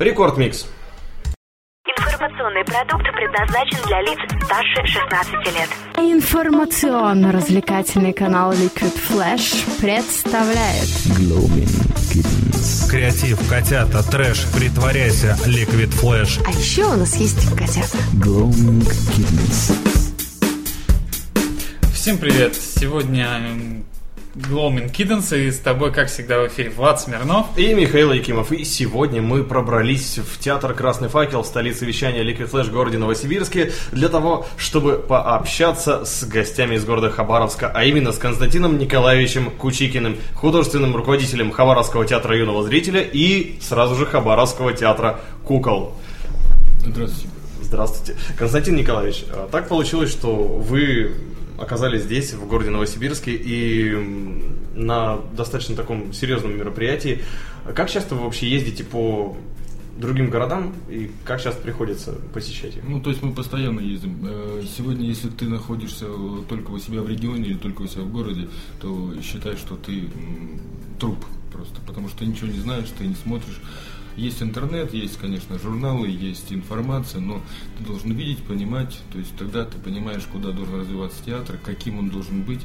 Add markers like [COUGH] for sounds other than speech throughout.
Рекорд Микс. Информационный продукт предназначен для лиц старше 16 лет. Информационно-развлекательный канал Liquid Flash представляет Gloaming Kittens. Креатив, котята, трэш, притворяйся, Liquid Flash. А еще у нас есть котята. Gloaming Kittens. Всем привет! Сегодня м, Gloaming Kittens и с тобой, как всегда, в эфире Влад Смирнов. И Михаил Якимов. И сегодня мы пробрались в театр «Красный факел» столицы вещания Liquid Flash в городе Новосибирске для того, чтобы пообщаться с гостями из города Хабаровска, а именно с Константином Николаевичем Кучикиным, художественным руководителем Хабаровского театра юного зрителя и сразу же Хабаровского театра кукол. Здравствуйте. Здравствуйте. Константин Николаевич, а, так получилось, что вы оказались здесь, в городе Новосибирске, и на достаточно таком серьезном мероприятии. Как часто вы вообще ездите по другим городам, и как часто приходится посещать их? Ну, то есть мы постоянно ездим. Э, Сегодня, если ты находишься э, только у себя в регионе или только у себя в городе, то считай, что ты труп просто, потому что ты ничего не знаешь, ты не смотришь. Есть интернет, есть, конечно, журналы, есть информация, но ты должен видеть, понимать, то есть тогда ты понимаешь, куда должен развиваться театр, каким он должен быть.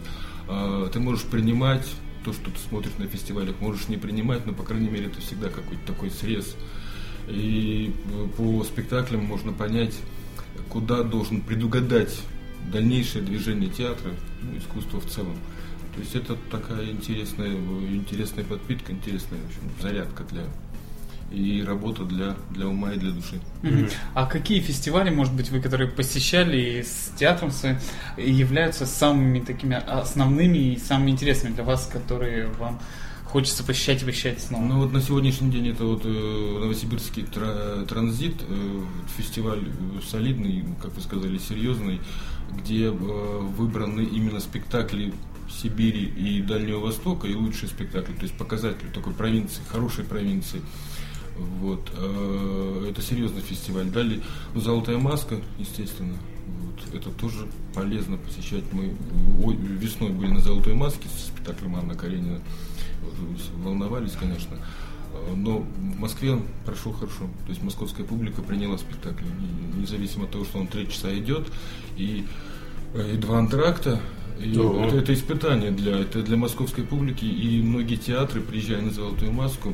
А, Ты можешь принимать то, что ты смотришь на фестивалях, можешь не принимать, но, по крайней мере, это всегда какой-то такой срез. И э, по спектаклям можно понять, куда должен предугадать дальнейшее движение театра, ну, искусства в целом. То есть это такая интересная, интересная подпитка, интересная в общем, зарядка для и работа для, для ума и для души. Мгм. А какие фестивали, может быть, вы, которые посещали и с театром своим, являются самыми такими основными и самыми интересными для вас, которые вам хочется посещать и посещать снова? Ну вот на сегодняшний день это вот э, Новосибирский тра- транзит, э, фестиваль э, солидный, как вы сказали, серьезный, где э, выбраны именно спектакли Сибири и Дальнего Востока и лучшие спектакли, то есть показатели такой провинции, хорошей провинции. Вот. э, Это серьезный фестиваль. Далее ну, Золотая маска, естественно. Вот. Это тоже полезно посещать. Мы ой, весной были на Золотой маске со спектаклем Анна Каренина. Волновались, конечно. Э, Но в Москве прошел хорошо. То есть московская публика приняла спектакль. Независимо от того, что он три часа идет. И, э, и два антракта. И это, это испытание для, это для московской публики. И многие театры, приезжая на Золотую маску,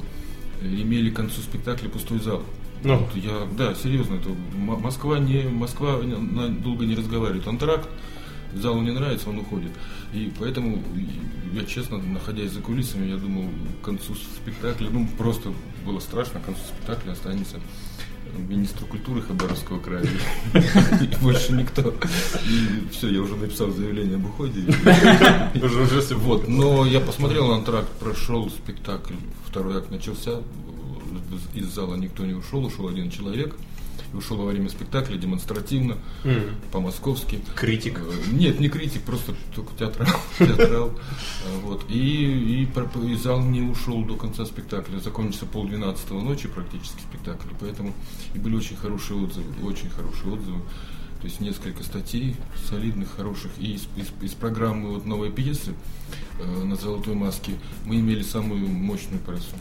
имели к концу спектакля пустой зал. Ну. Вот я, да, серьезно, это Москва не Москва долго не разговаривает. Антракт, залу не нравится, он уходит. И поэтому я честно, находясь за кулисами, я думал, к концу спектакля, ну просто было страшно, к концу спектакля останется министр культуры Хабаровского края и больше никто. И все, я уже написал заявление об уходе. Уже, уже всё. Вот, но я посмотрел на антракт, прошел спектакль, второй акт начался, из зала никто не ушел, ушел один человек. И ушел во время спектакля демонстративно, Мгм. по-московски. Критик. Э, Нет, не критик, просто только театрал. [LAUGHS] театрал. Э, Вот. И, и, и зал не ушел до конца спектакля. Закончился полдвенадцатого ночи практически спектакль. Поэтому и были очень хорошие отзывы. Очень хорошие отзывы. То есть несколько статей солидных, хороших. И из, из- из программы вот новой пьесы э, на золотой маске мы имели самую мощную прессу.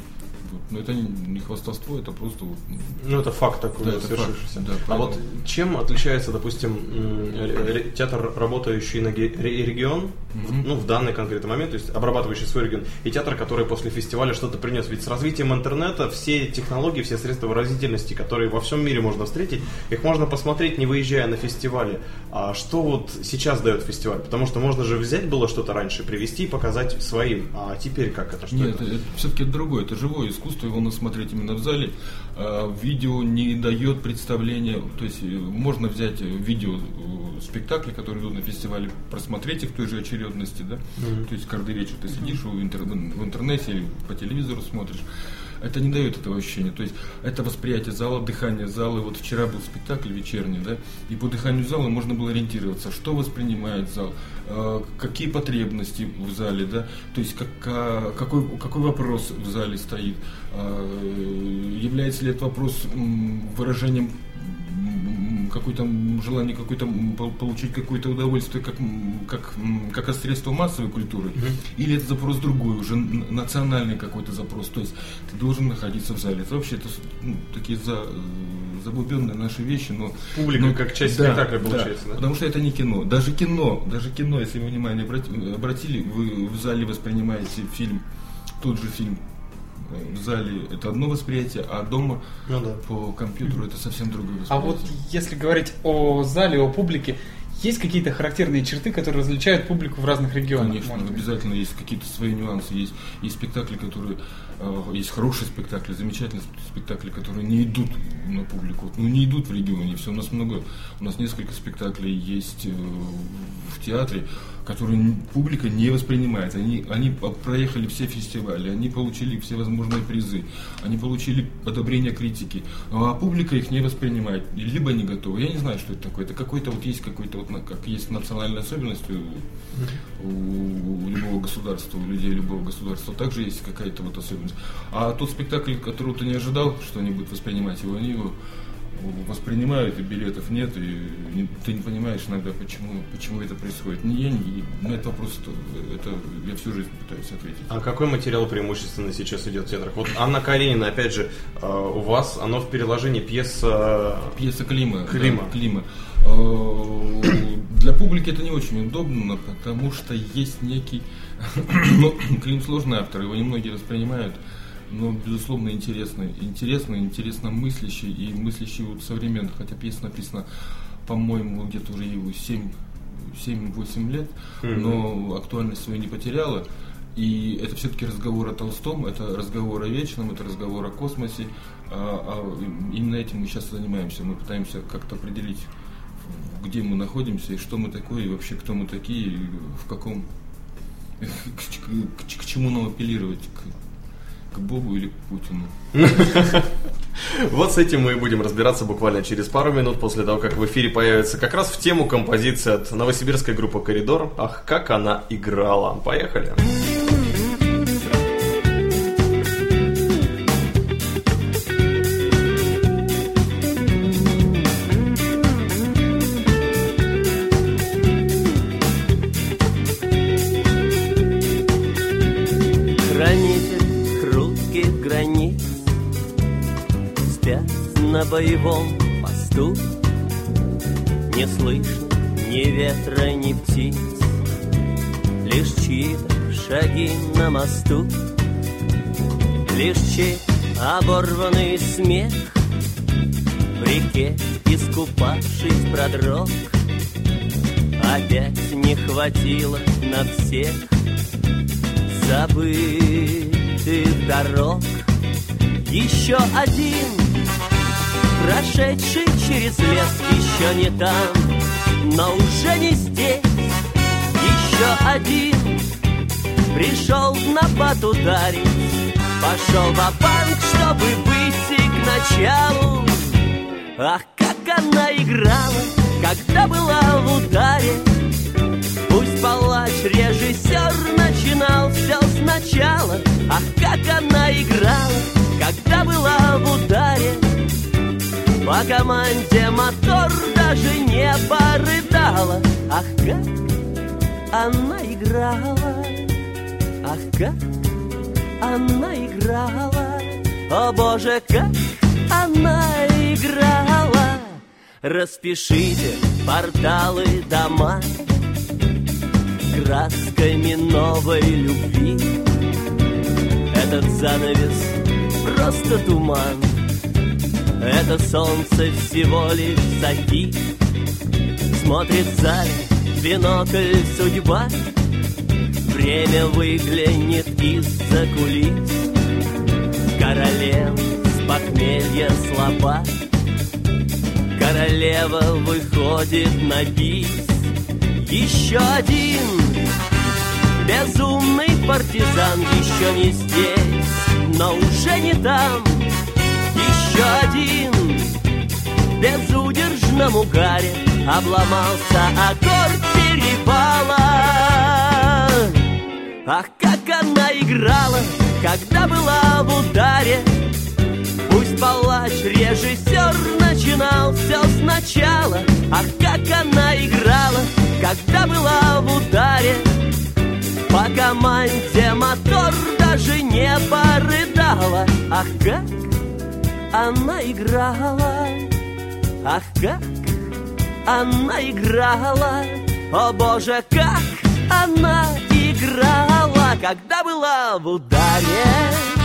Но это не, не хвастовство, это просто вот, Ну, это факт такой, Да, это свершившийся. факт, да, а вот чем отличается, допустим, театр, работающий на регион, Мгм. ну, в данный конкретный момент, то есть обрабатывающий свой регион, и театр, который после фестиваля что-то принес? Ведь с развитием интернета все технологии, все средства выразительности, которые во всем мире можно встретить, их можно посмотреть, не выезжая на фестивале. А что вот сейчас дает фестиваль? Потому что можно же взять было что-то раньше, привести и показать своим. А теперь как это? Что Нет, это? это, все-таки это другое, это живое искусство, его надо смотреть именно в зале. А, видео не дает представления, то есть э, можно взять э, видео э, спектакли, которые идут на фестивале, просмотреть их в той же очередности, да, то есть каждый вечер ты сидишь в, интер- в интернете или по телевизору смотришь. Это не дает этого ощущения. То есть это восприятие зала, дыхание зала. Вот вчера был спектакль вечерний, да, и по дыханию зала можно было ориентироваться, что воспринимает зал, э, какие потребности в зале, да, то есть как, какой, какой вопрос в зале стоит, а, является ли этот вопрос выражением какое-то желание какое-то получить какое-то удовольствие как, как, как от средства массовой культуры, или это запрос другой, уже национальный какой-то запрос. То есть ты должен находиться в зале. Это вообще это ну, такие за, забубенные наши вещи, но Публика но- как часть да, спектакля получается, да? Потому что это не кино. Даже кино, даже кино, если вы внимание обрати- обратили, вы в зале воспринимаете фильм, тот же фильм э, в зале это одно восприятие, а дома Ну да. по компьютеру это совсем другое А восприятие. вот если говорить о зале, о публике, есть какие-то характерные черты, которые различают публику в разных регионах? Конечно, может быть? обязательно есть какие-то свои нюансы. Есть, есть спектакли, которые э, есть хорошие спектакли, замечательные спектакли, которые не идут на публику. Ну, не идут в регионе. Все, у нас много, у нас несколько спектаклей есть э, в театре, которые н- публика не воспринимает. Они, они проехали все фестивали, они получили все возможные призы, они получили одобрение критики, а публика их не воспринимает, либо не готова. Я не знаю, что это такое. Это какой-то вот есть какой-то вот как есть национальная особенность у, у любого государства, у людей любого государства, также есть какая-то вот особенность. А тот спектакль, которого ты не ожидал, что они будут воспринимать его, они его воспринимают, и билетов нет, и не- ты не понимаешь иногда, почему, почему это происходит. Не я, не, на этот вопрос, это, это я всю жизнь пытаюсь ответить. А какой материал преимущественно сейчас идет в театрах? Вот Анна Каренина, опять же, э, у вас, оно в переложении пьеса... Пьеса Клима. Клима. да, Клима. Э, Для публики это не очень удобно, потому что есть некий... [COUGHS] Ну, Клим сложный автор, его немногие воспринимают, но, безусловно, интересный. Интересный, интересно мыслящий и мыслящий вот современный. Хотя пьеса написана, по-моему, где-то уже его 7 7-8 лет, но актуальность свою не потеряла. И это все-таки разговор о Толстом, это разговор о вечном, это разговор о космосе. А- а именно этим мы сейчас занимаемся. Мы пытаемся как-то определить, где мы находимся и что мы такое, и вообще кто мы такие, и в каком к, [LAUGHS] к- к чему нам апеллировать, к, к Богу или к Путину. [LAUGHS] Вот с этим мы и будем разбираться буквально через пару минут после того, как в эфире появится как раз в тему композиция от новосибирской группы «Коридор». Ах, как она играла. Поехали. Хранитель хватило на всех забытых дорог. Еще один, прошедший через лес Еще не там, но уже не здесь. Еще один, пришел на бат ударить Пошел в банк чтобы выйти к началу. Ах, как она играла, когда была в ударе палач, режиссер начинал все сначала. Ах, как она играла, когда была в ударе. По команде мотор даже не порыдала. Ах, как она играла Ах, как она играла. О боже, как она играла. Распишите порталы дома красками новой любви. Этот занавес просто туман. Это солнце всего лишь софит Смотрит в зале бинокль судьба. Время выглянет из-за кулис. Королева с похмелья слаба. Королева выходит на бис еще один безумный партизан Еще не здесь, но уже не там. Еще один безудержном угаре Обломался аккорд перепала Ах, как она играла, когда была в ударе. Пусть палач, режиссер начинал все сначала. Начала Ах, как она играла, когда была в ударе По команде мотор даже не порыдала. Ах, как она играла Ах, как она играла. О боже, как она играла Когда была в ударе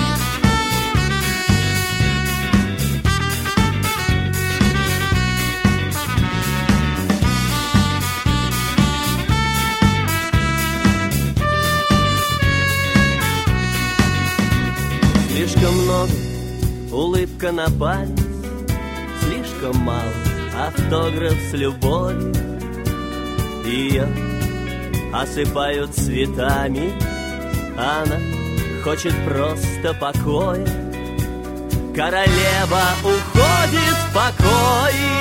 улыбка на палец Слишком мало автограф с любовью. Ее осыпают цветами. Она хочет просто покоя. Королева уходит в покой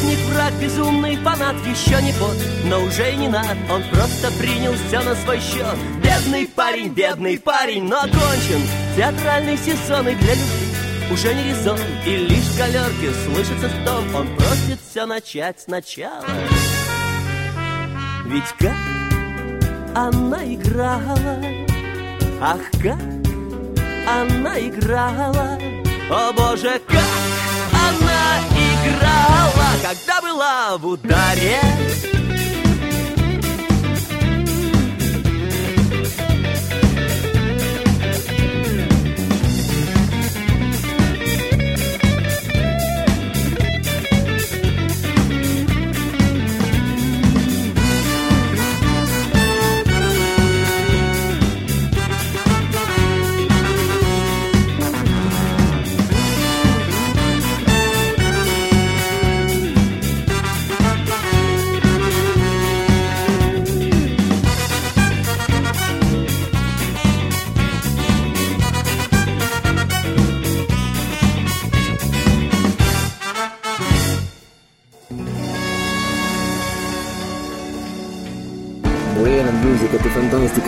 Любовник, враг, безумный фанат Еще не под, но уже и не над Он просто принял все на свой счет Бедный парень, бедный парень, но окончен. Театральный сезон и для любви Уже не резон, и лишь в галерке Слышится стон, он просит все начать сначала. Ведь как она играла? Ах, как она играла? О боже, как Когда была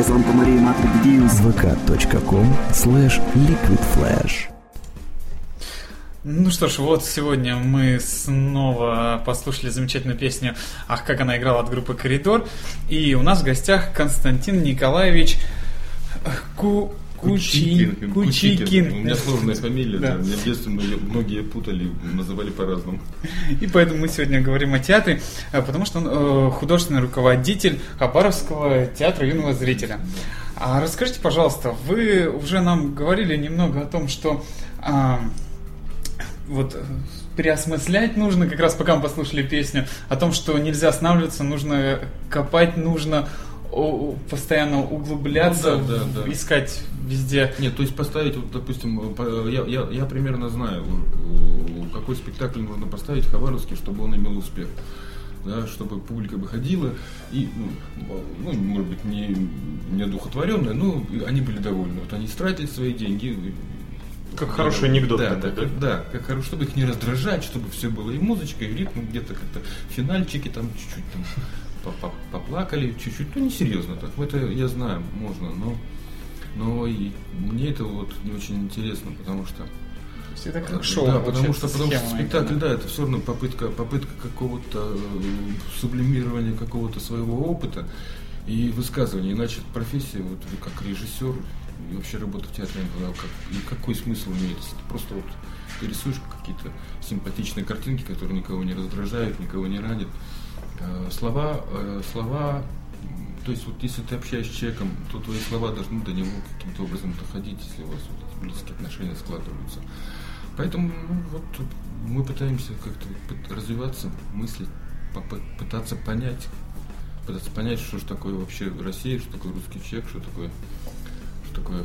Santa Maria Madre di Dio. vk.com slash liquidflash. Ну что ж, вот сегодня мы снова послушали замечательную песню «Ах, как она играла» от группы «Коридор». И у нас в гостях Константин Николаевич Ку... Кучи- Кучикин. У меня сложная фамилия, Да. Меня в детстве многие, путали, называли по-разному. И поэтому мы сегодня говорим о театре, э, потому что он э, художественный руководитель Хабаровского театра юного зрителя. А расскажите, пожалуйста, вы уже нам говорили немного о том, что а, вот э, переосмыслять нужно, как раз пока мы послушали песню, о том, что нельзя останавливаться, нужно копать, нужно постоянно углубляться, Ну да, да, да. искать везде. Нет, то есть поставить, вот, допустим, по- я, я, я примерно знаю, у- какой спектакль нужно поставить в Хабаровске, чтобы он имел успех. Да, чтобы публика выходила и, ну, ну, может быть, не, не одухотворенная, но они были довольны. Вот они истратили свои деньги. Как хороший анекдот Да, такой, да, да? как, да, как хорошо, чтобы их не раздражать, чтобы все было и музычка, и ритм, где-то как-то финальчики там чуть-чуть там поплакали, чуть-чуть, ну, несерьезно так. Это я знаю, можно, но, но и мне это вот не очень интересно, потому что То есть это как шоу. да, потому что, потому что спектакль, да, это все равно попытка, попытка какого-то э, сублимирования какого-то своего опыта и высказывания. Иначе профессия, вот вы как режиссер и вообще работа в театре, как- и какой смысл имеет? Ты просто вот ты рисуешь какие-то симпатичные картинки, которые никого не раздражают, никого не ранят. Э, Слова, э, слова, то есть вот если ты общаешься с человеком, то твои слова должны до него каким-то образом доходить, если у вас вот близкие отношения складываются. Поэтому ну, вот мы пытаемся как-то развиваться, мыслить, пытаться понять, пытаться понять, что же такое вообще Россия, что такое русский человек, что такое, что такое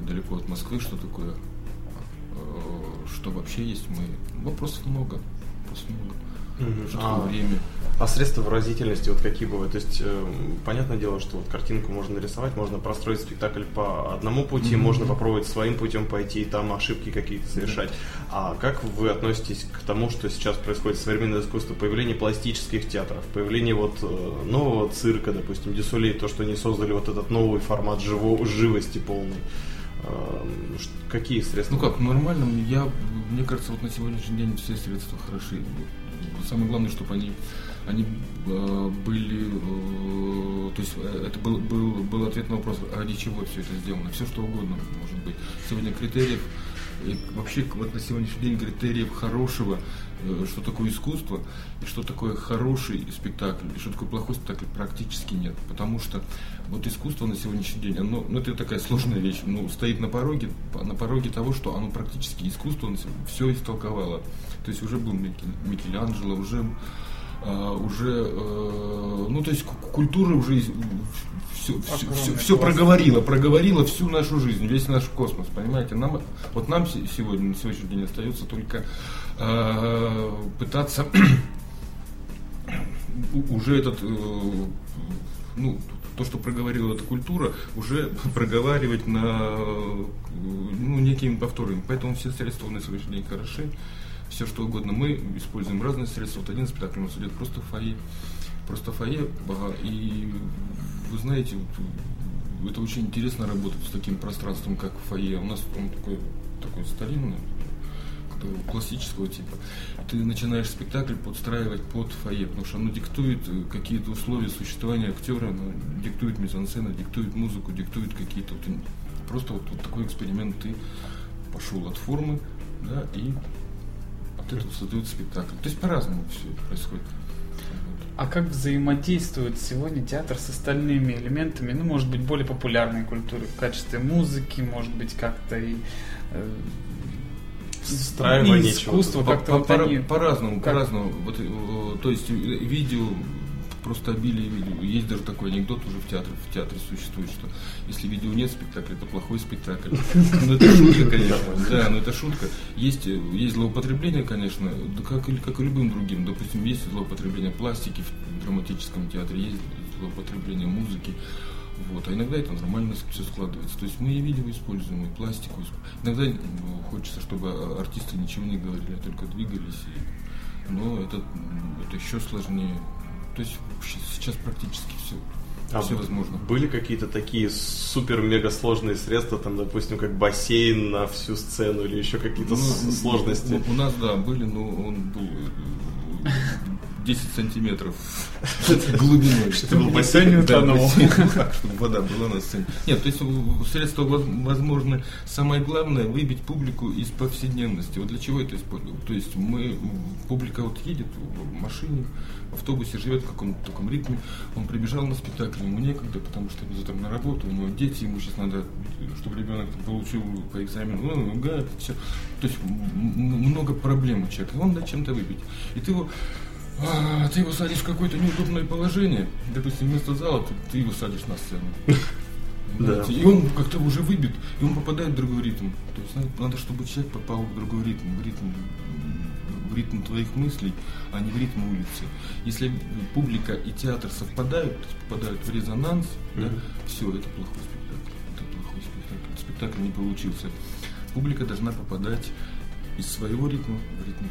далеко от Москвы, что такое, э, что вообще есть мы. Вопросов много, вопросов много. Что А, такое время? А средства выразительности вот какие бывают? То есть, э, понятное дело, что вот картинку можно нарисовать, можно простроить спектакль по одному пути, можно попробовать своим путем пойти и там ошибки какие-то совершать. А как вы относитесь к тому, что сейчас происходит в современном искусстве, появление пластических театров, появление вот э, нового цирка, допустим, Дюсулей, то, что они создали вот этот новый формат живо- живости полный. Э, ш- Какие средства? Ну как, в нормальном я мне кажется, вот на сегодняшний день все средства хороши. Самое главное, чтобы они, они э, были, э, то есть э, это был, был, был ответ на вопрос, ради чего все это сделано. Все что угодно может быть. Сегодня критериев, и вообще вот на сегодняшний день критериев хорошего, что такое искусство, и что такое хороший спектакль, и что такое плохой спектакль, практически нет. Потому что вот искусство на сегодняшний день, оно, ну это такая сложная вещь, ну, стоит на пороге, на пороге того, что оно практически искусство все истолковало. То есть уже был Микеланджело, уже а, уже, э, ну то есть культура уже все, все, все, все проговорила, проговорила всю нашу жизнь, весь наш космос, понимаете? Нам, вот нам се- сегодня, на сегодняшний день остается только э, пытаться [CLEARS THROAT] уже этот, э, ну, то, что проговорила эта культура, уже проговаривать на, э, ну, некими повторами. Поэтому все средства на сегодняшний день хороши, все что угодно. Мы используем разные средства. Вот один спектакль у нас идет просто фойе. Просто фойе, а, и вы знаете, вот, это очень интересно работать с таким пространством, как фойе. У нас он такой, такой старинный, классического типа. Ты начинаешь спектакль подстраивать под фойе, потому что оно диктует э, какие-то условия существования актера, оно диктует мизансцену, диктует музыку, диктует какие-то... вот, просто вот, вот такой эксперимент ты пошел от формы, да, и от этого создает спектакль. То есть по-разному все происходит. А как взаимодействует сегодня театр с остальными элементами, ну, может быть, более популярной культуры в качестве музыки, может быть, как-то и э, Встраивание искусство, как-то по- вот по- они... По-разному, как- по-разному. Вот, э, то есть э, видео, просто обилие видео. Есть даже такой анекдот уже в театре, в театре существует, что если видео нет спектакля, это плохой спектакль. [LAUGHS] Ну это шутка, конечно. Да, но это шутка. Есть, э, есть злоупотребление, конечно, как, и- как и любым другим. Допустим, есть злоупотребление пластики в драматическом театре, есть злоупотребление музыки. Вот. А иногда это нормально все складывается. То есть мы и видео используем, и пластику. Иногда ну, хочется, чтобы а- артисты ничего не говорили, а только двигались. И, но это, это еще сложнее. То есть сейчас практически все, А все возможно. Были какие-то такие супер-мега сложные средства, там, допустим, как бассейн на всю сцену или еще какие-то Ну, сложности? У, у нас, да, были, но он был э, 10 сантиметров [LAUGHS] глубиной. [LAUGHS] Это был бассейн, не Да, утонул. [LAUGHS] чтобы вода была на сцене. Нет, то есть средства воз- возможны. Самое главное выбить публику из повседневности. Вот для чего это используем? То есть мы, публика вот едет в машине, в автобусе, живет в каком-то таком ритме. Он прибежал на спектакль, ему некогда, потому что ему завтра на работу, у него дети, ему сейчас надо, чтобы ребенок получил по экзамену, ну, угает, все. То есть много проблем у человека. Он надо чем-то выбить. И ты его а, ты его садишь в какое-то неудобное положение, допустим, вместо зала ты, ты его садишь на сцену. [LAUGHS] Понимаете? И он как-то уже выбит, и он попадает в другой ритм. То есть надо, надо, чтобы человек попал в другой ритм, в ритм, в ритм твоих мыслей, а не в ритм улицы. Если публика и театр совпадают, то есть попадают в резонанс, да, все, это плохой спектакль. Это плохой спектакль. Спектакль не получился. Публика должна попадать из своего ритма в ритм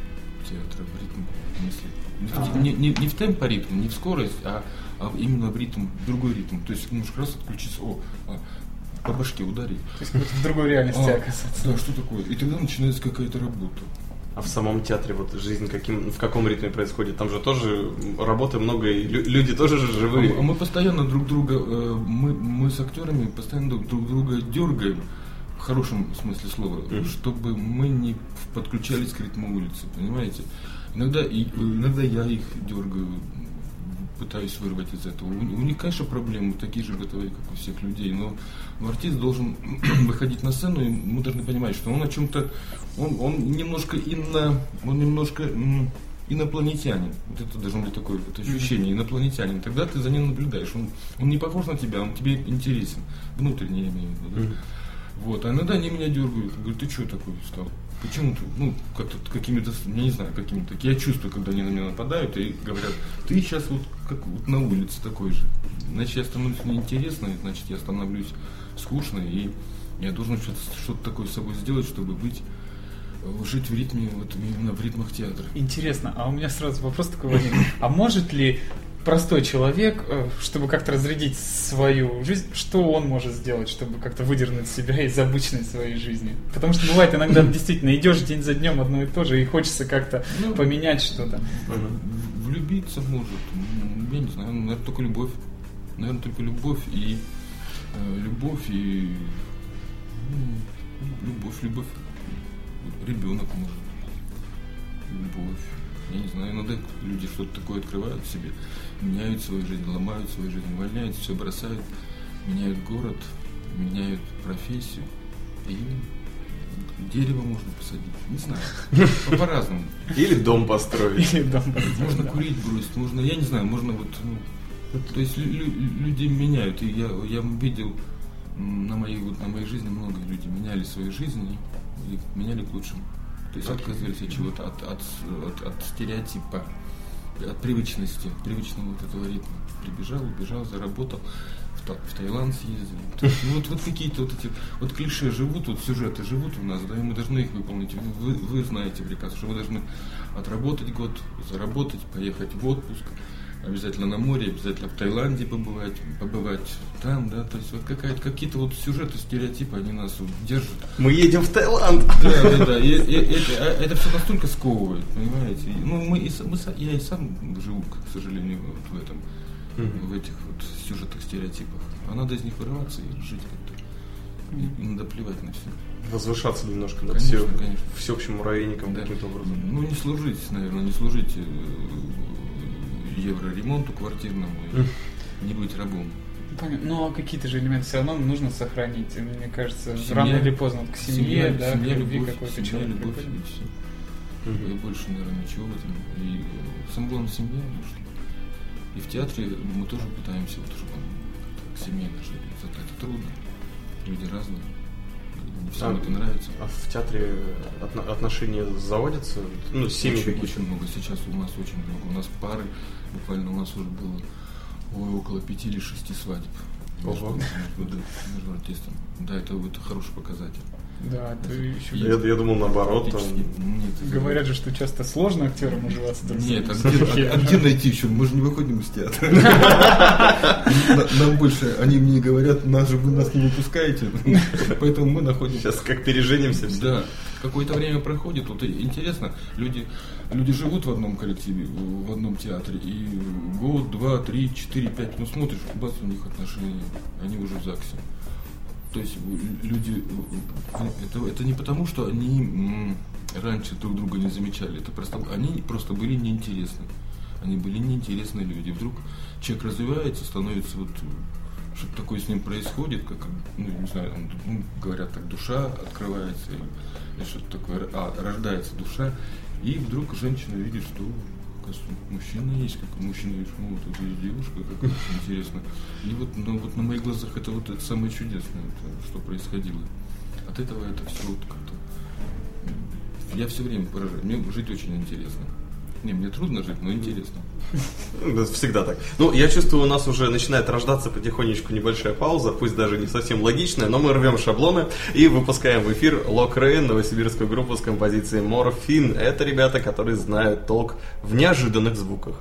театра, в ритм мысли. Не в- Не, не- не в темп по ритму, не в скорость, а, а именно в ритм, в другой ритм. То есть немножко раз отключиться, о, а, по башке ударить. То есть в другой реальности А, оказаться. да, что такое? И тогда начинается какая-то работа. А в самом театре вот жизнь каким, в каком ритме происходит? Там же тоже работы много, и лю- люди тоже же живые. А мы постоянно друг друга, э, мы, мы с актерами постоянно друг, друг друга дергаем, в хорошем смысле слова, чтобы мы не подключались к ритму улицы, понимаете? Иногда, и, иногда я их дергаю, пытаюсь вырвать из этого. У, у них, конечно, проблемы такие же бытовые, как у всех людей, но, но артист должен [CLEARS THROAT] выходить на сцену, и мы должны понимать, что он о чем-то, он, он немножко инно, он немножко инопланетянин. Вот это должно быть такое вот ощущение, инопланетянин. Тогда ты за ним наблюдаешь. Он, он не похож на тебя, он тебе интересен. Внутренне я имею в виду. да. Вот, а иногда они меня дергают. Говорят, ты что такой стал? Почему ты, ну, какими-то, я не знаю, какими-то, я чувствую, когда они на меня нападают и говорят, ты сейчас вот как вот на улице такой же. Значит, я становлюсь неинтересной, значит, я становлюсь скучной, и я должен что-то, что-то такое с собой сделать, чтобы быть, э, жить в ритме, вот именно в ритмах театра. Интересно, а у меня сразу вопрос такой возник. А может ли простой человек, э, чтобы как-то разрядить свою жизнь, что он может сделать, чтобы как-то выдернуть себя из обычной своей жизни? Потому что бывает иногда [LAUGHS] действительно идешь день за днем одно и то же, и хочется как-то Ну, поменять что-то. Влюбиться может, я не знаю, наверное, только любовь. Наверное, только любовь и э, любовь и ну, любовь, любовь. Ребенок может. Любовь. Я не знаю, иногда люди что-то такое открывают в себе, меняют свою жизнь, ломают свою жизнь, увольняют, все бросают, меняют город, меняют профессию. И дерево можно посадить. Не знаю. По- [LAUGHS] По-разному. Или дом построить. Или дом построить, Можно да. курить бросить, можно, я не знаю, можно вот, ну, то есть лю- лю- люди меняют, и я, я видел на моей, вот, на моей жизни много людей меняли свои жизни и меняли к лучшему. То есть отказывались от чего-то, от, от, от, от стереотипа, от привычности, привычного вот этого ритма. Прибежал, убежал, заработал, в, Та- в Таиланд съездил. То есть, ну, вот, вот какие-то вот эти вот клише живут, вот сюжеты живут у нас, да, и мы должны их выполнить. Вы, вы знаете прекрасно, что вы должны отработать год, заработать, поехать в отпуск, обязательно на море, обязательно в Таиланде побывать, побывать там, да, то есть вот какая-то, какие-то вот сюжеты, стереотипы, они нас вот держат. Мы едем в Таиланд. Да, да, да, и- и- это, а это все настолько сковывает, понимаете, ну, мы, и мы, я и сам живу, к сожалению, вот в этом, в этих вот сюжетах, стереотипах, а надо из них вырываться и жить как-то, и, и надо плевать на все. Возвышаться немножко над Конечно, все, конечно. всеобщим муравейником Да. каким-то образом. Ну, не служить, наверное, не служить э, евроремонту квартирному, и не быть рабом. Понятно. Ну, а какие-то же элементы все равно нужно сохранить. Мне кажется, Семья. рано или поздно к семье, да, семья, к любви любовь, какой-то семья, человек любовь и все. И больше, наверное, ничего в этом. И э, самое главное семья. ну что. И в театре мы тоже пытаемся, вот, чтобы как семейно жили. Это, это трудно. Люди разные. Всем А- это нравится. А в театре отно- отношения заводятся? Ну, семьи очень, какие-то? очень много. Сейчас у нас очень много. У нас пары, буквально у нас уже было ой, около пяти или шести свадеб. Между, Ого. между, да, между артистом. Да, это, это хороший показатель. Да, еще... Я, я думал наоборот. Там... Практически нет, Говорят же, что часто сложно актерам уживаться друг с Нет, а где, а- а где найти еще? Мы же не выходим из театра. [LAUGHS] На- Нам больше, они мне говорят, нас же вы нас не выпускаете, поэтому мы находимся. Сейчас как переженимся все. Да, какое-то время проходит, вот и интересно, люди, люди живут в одном коллективе, в одном театре, и год, два, три, четыре, пять, ну смотришь, бац, у них отношения, они уже в ЗАГСе. То есть люди, э, это, это не потому, что они раньше друг друга не замечали, это просто, они просто были неинтересны. Они были неинтересные люди. Вдруг человек развивается, становится вот что-то такое с ним происходит, как, ну, не знаю, ну, говорят так, душа открывается, или, или что-то такое, а, рождается душа, и вдруг женщина видит, что оказывается, мужчина есть, как мужчина видишь, ну, вот это есть девушка, как интересно. И вот, ну, вот на моих глазах это вот это самое чудесное, это, что происходило. От этого это все вот как-то... Я все время поражаюсь. Мне жить очень интересно. Не, мне трудно жить, но интересно. Это всегда так. Ну, я чувствую, у нас уже начинает рождаться потихонечку небольшая пауза, пусть даже не совсем логичная, но мы рвем шаблоны и выпускаем в эфир Лок Рейн, новосибирскую группу с композицией Морфин. Это ребята, которые знают толк в неожиданных звуках.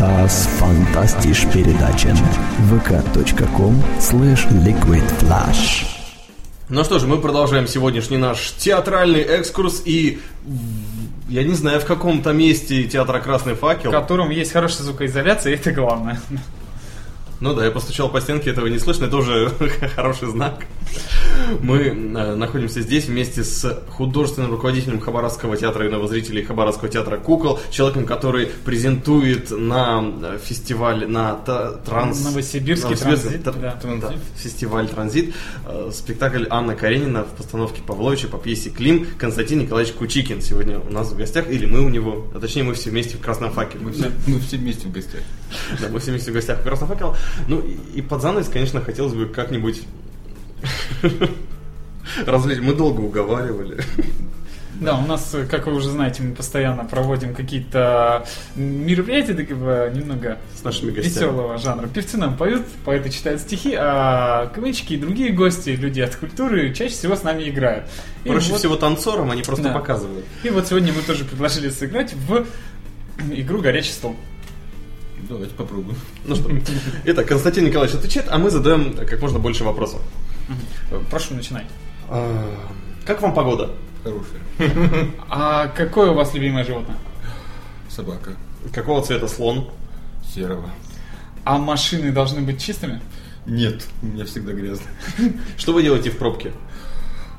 Das fantastisch передачен. vk.com slash liquidflash. Ну что же, мы продолжаем сегодняшний наш театральный экскурс и в- я не знаю, в каком-то месте театра Красный В факел. котором есть хорошая звукоизоляция, и это главное. Ну да, я постучал по стенке, этого не слышно, это уже [LAUGHS] хороший знак. Мы э, находимся здесь вместе с художественным руководителем Хабаровского театра юного зрителей Хабаровского театра кукол, человеком, который презентует на э, фестиваль, на транс... Новосибирский Новосибирский транзит, та- да. да, фестиваль «Транзит», э, спектакль Анна Каренина в постановке Павловича по пьесе «Клим» Константин Николаевич Кучикин сегодня у нас в гостях, или мы у него, а точнее мы все вместе в Красном факеле. Мы все, мы все вместе в гостях. Да, мы все вместе в гостях у Красного факела. Ну и, и под занавес, конечно, хотелось бы как-нибудь развлечь. Мы долго уговаривали. Да, у нас, э, как вы уже знаете, мы постоянно проводим какие-то мероприятия такого немного С нашими гостями. веселого жанра. Певцы нам поют, поэты читают стихи, а КВНчики и другие гости, люди от культуры, чаще всего с нами играют. И Проще вот- всего танцорам, они просто Да. показывают. И вот сегодня мы тоже предложили сыграть в игру «Горячий стол». Давайте попробуем. Ну что, итак, Константин Николаевич отвечает, а мы задаем как можно больше вопросов. Э, Прошу, начинай. А, Как вам погода? Хорошая. [LAUGHS] А какое у вас любимое животное? Собака. Какого цвета слон? Серого. А машины должны быть чистыми? Нет, у меня всегда грязно. [LAUGHS] Что вы делаете в пробке?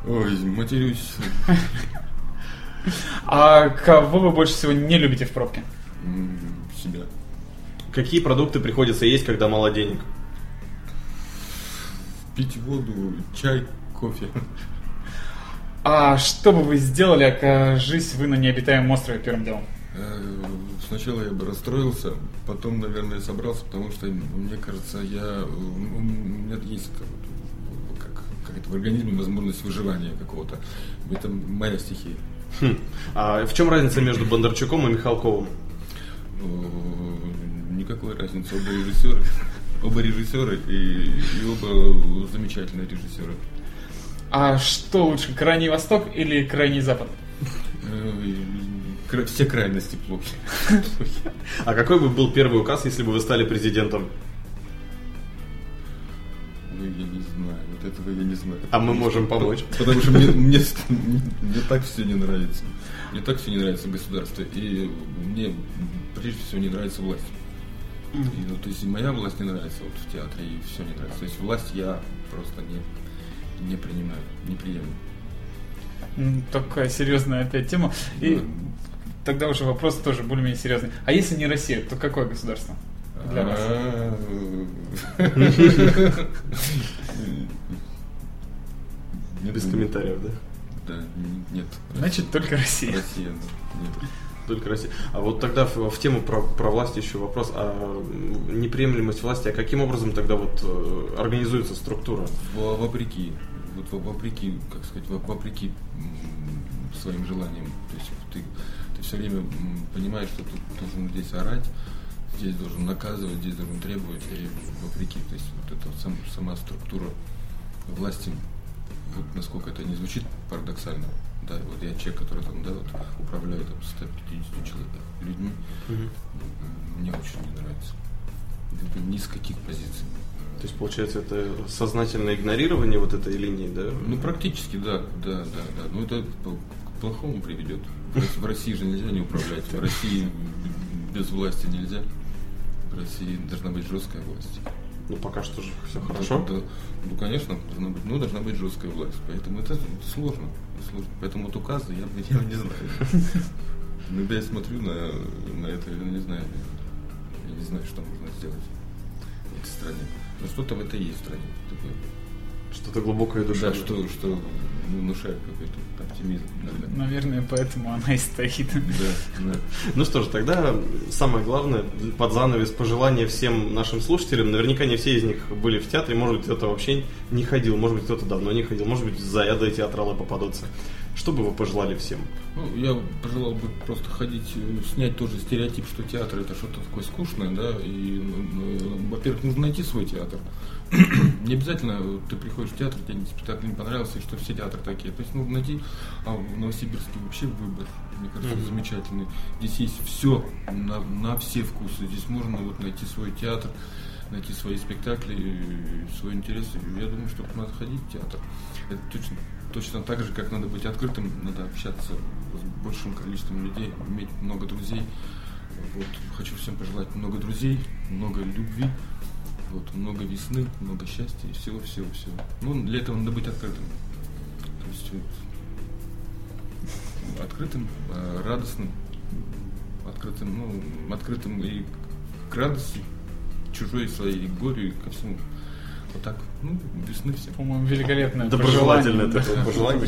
Ой, матерюсь. А кого вы больше всего не любите в пробке? Себя. Какие продукты приходится есть, когда мало денег? Пить воду, чай, кофе. А что бы вы сделали, окажись вы на необитаемом острове первым делом? Э, Сначала я бы расстроился, потом, наверное, собрался, потому что, мне кажется, я, у меня есть это вот, как, как это в организме возможность выживания какого-то. Это моя стихия. Хм. А в чем разница между Бондарчуком и Михалковым? Никакой разницы. Оба режиссеры. Оба режиссеры и, и оба замечательные режиссеры. А что лучше, Крайний Восток или Крайний Запад? Э, Все крайности плохи. [LAUGHS] А какой бы был первый указ, если бы вы стали президентом? Ну, я не знаю, вот этого я не знаю. А мы можем помочь. Потому что мне, мне, мне так все не нравится. Мне так все не нравится государство. И мне прежде всего не нравится власть. И, ну, то есть и моя власть не нравится вот в театре, и все не нравится. То есть власть я просто не, не принимаю, не приемлю. Такая серьезная опять тема. И Да. тогда уже вопрос тоже более-менее серьезный. А если не Россия, то какое государство для вас? Без комментариев, да? Да, нет. Значит, только Россия. Россия, да. Только Россия. А вот тогда в, в тему про, про власть еще вопрос. А неприемлемость власти, а каким образом тогда вот э, организуется структура? Во- Вопреки, вот во- вопреки, как сказать, во- вопреки своим желаниям. То есть ты, ты все время понимаешь, что ты должен здесь орать, здесь должен наказывать, здесь должен требовать, и вопреки. То есть вот эта сам- сама структура власти, вот насколько это не звучит парадоксально, да, вот я человек, который там, да, вот управляет там 150 человек, людьми, м, мне очень не нравится. Это ни с каких позиций. То есть, получается, это сознательное игнорирование вот этой линии, да? Ну, практически, да, да, да, да. Ну, это к плохому приведет. В России же нельзя не управлять. В России без власти нельзя. В России должна быть жесткая власть. Ну, пока что же все хорошо. Да, ну, конечно, должна быть, ну, должна быть жесткая власть. Поэтому это сложно. сложно. Поэтому вот указы я, я не знаю. Иногда я смотрю на, на это, я не знаю, я не знаю, что можно сделать в этой стране. Но что-то в этой есть стране. Такое. Что-то глубокое Да, душевное. что, что внушает какой-то оптимизм иногда. Наверное, поэтому она и стоит. Да, да. Ну что ж, тогда самое главное, под занавес пожелания всем нашим слушателям. Наверняка не все из них были в театре, может быть, кто-то вообще не ходил, может быть, кто-то давно не ходил, может быть, заядлые театралы попадутся. Что бы вы пожелали всем? Ну, я пожелал бы просто ходить, э, снять тоже стереотип, что театр это что-то такое скучное, да, и, э, во-первых, нужно найти свой театр. [CLEARS THROAT] Не обязательно э, ты приходишь в театр, тебе спектакль не понравился, и что все театры такие. То есть нужно найти, а в Новосибирске вообще выбор, мне кажется, замечательный. Здесь есть все на, на все вкусы. Здесь можно вот найти свой театр, найти свои спектакли, и свой интерес. И Я думаю, что надо ходить в театр. Это точно, точно так же, как надо быть открытым, надо общаться с большим количеством людей, иметь много друзей. Вот. Хочу всем пожелать много друзей, много любви, вот, много весны, много счастья всего-всего-всего. Ну, для этого надо быть открытым. То есть вот, открытым, э, радостным, открытым, ну, открытым и к радости чужой своей, и горю, и ко всему. Вот так, ну, весны всем. По-моему, великолепное Доброжелательное такое пожелание.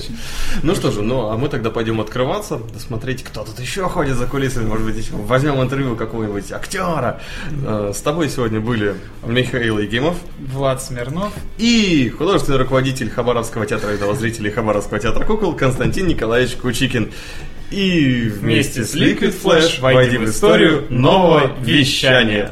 Ну что же, ну а мы тогда пойдем открываться, смотреть, кто тут еще ходит за кулисами, может быть, еще возьмем интервью какого-нибудь актера. Э, С тобой сегодня были Михаил Егимов Влад Смирнов. и художественный руководитель Хабаровского театра видового зрителей Хабаровского театра кукол Константин Николаевич Кучикин. И вместе с Liquid Flash войдем в историю нового вещания.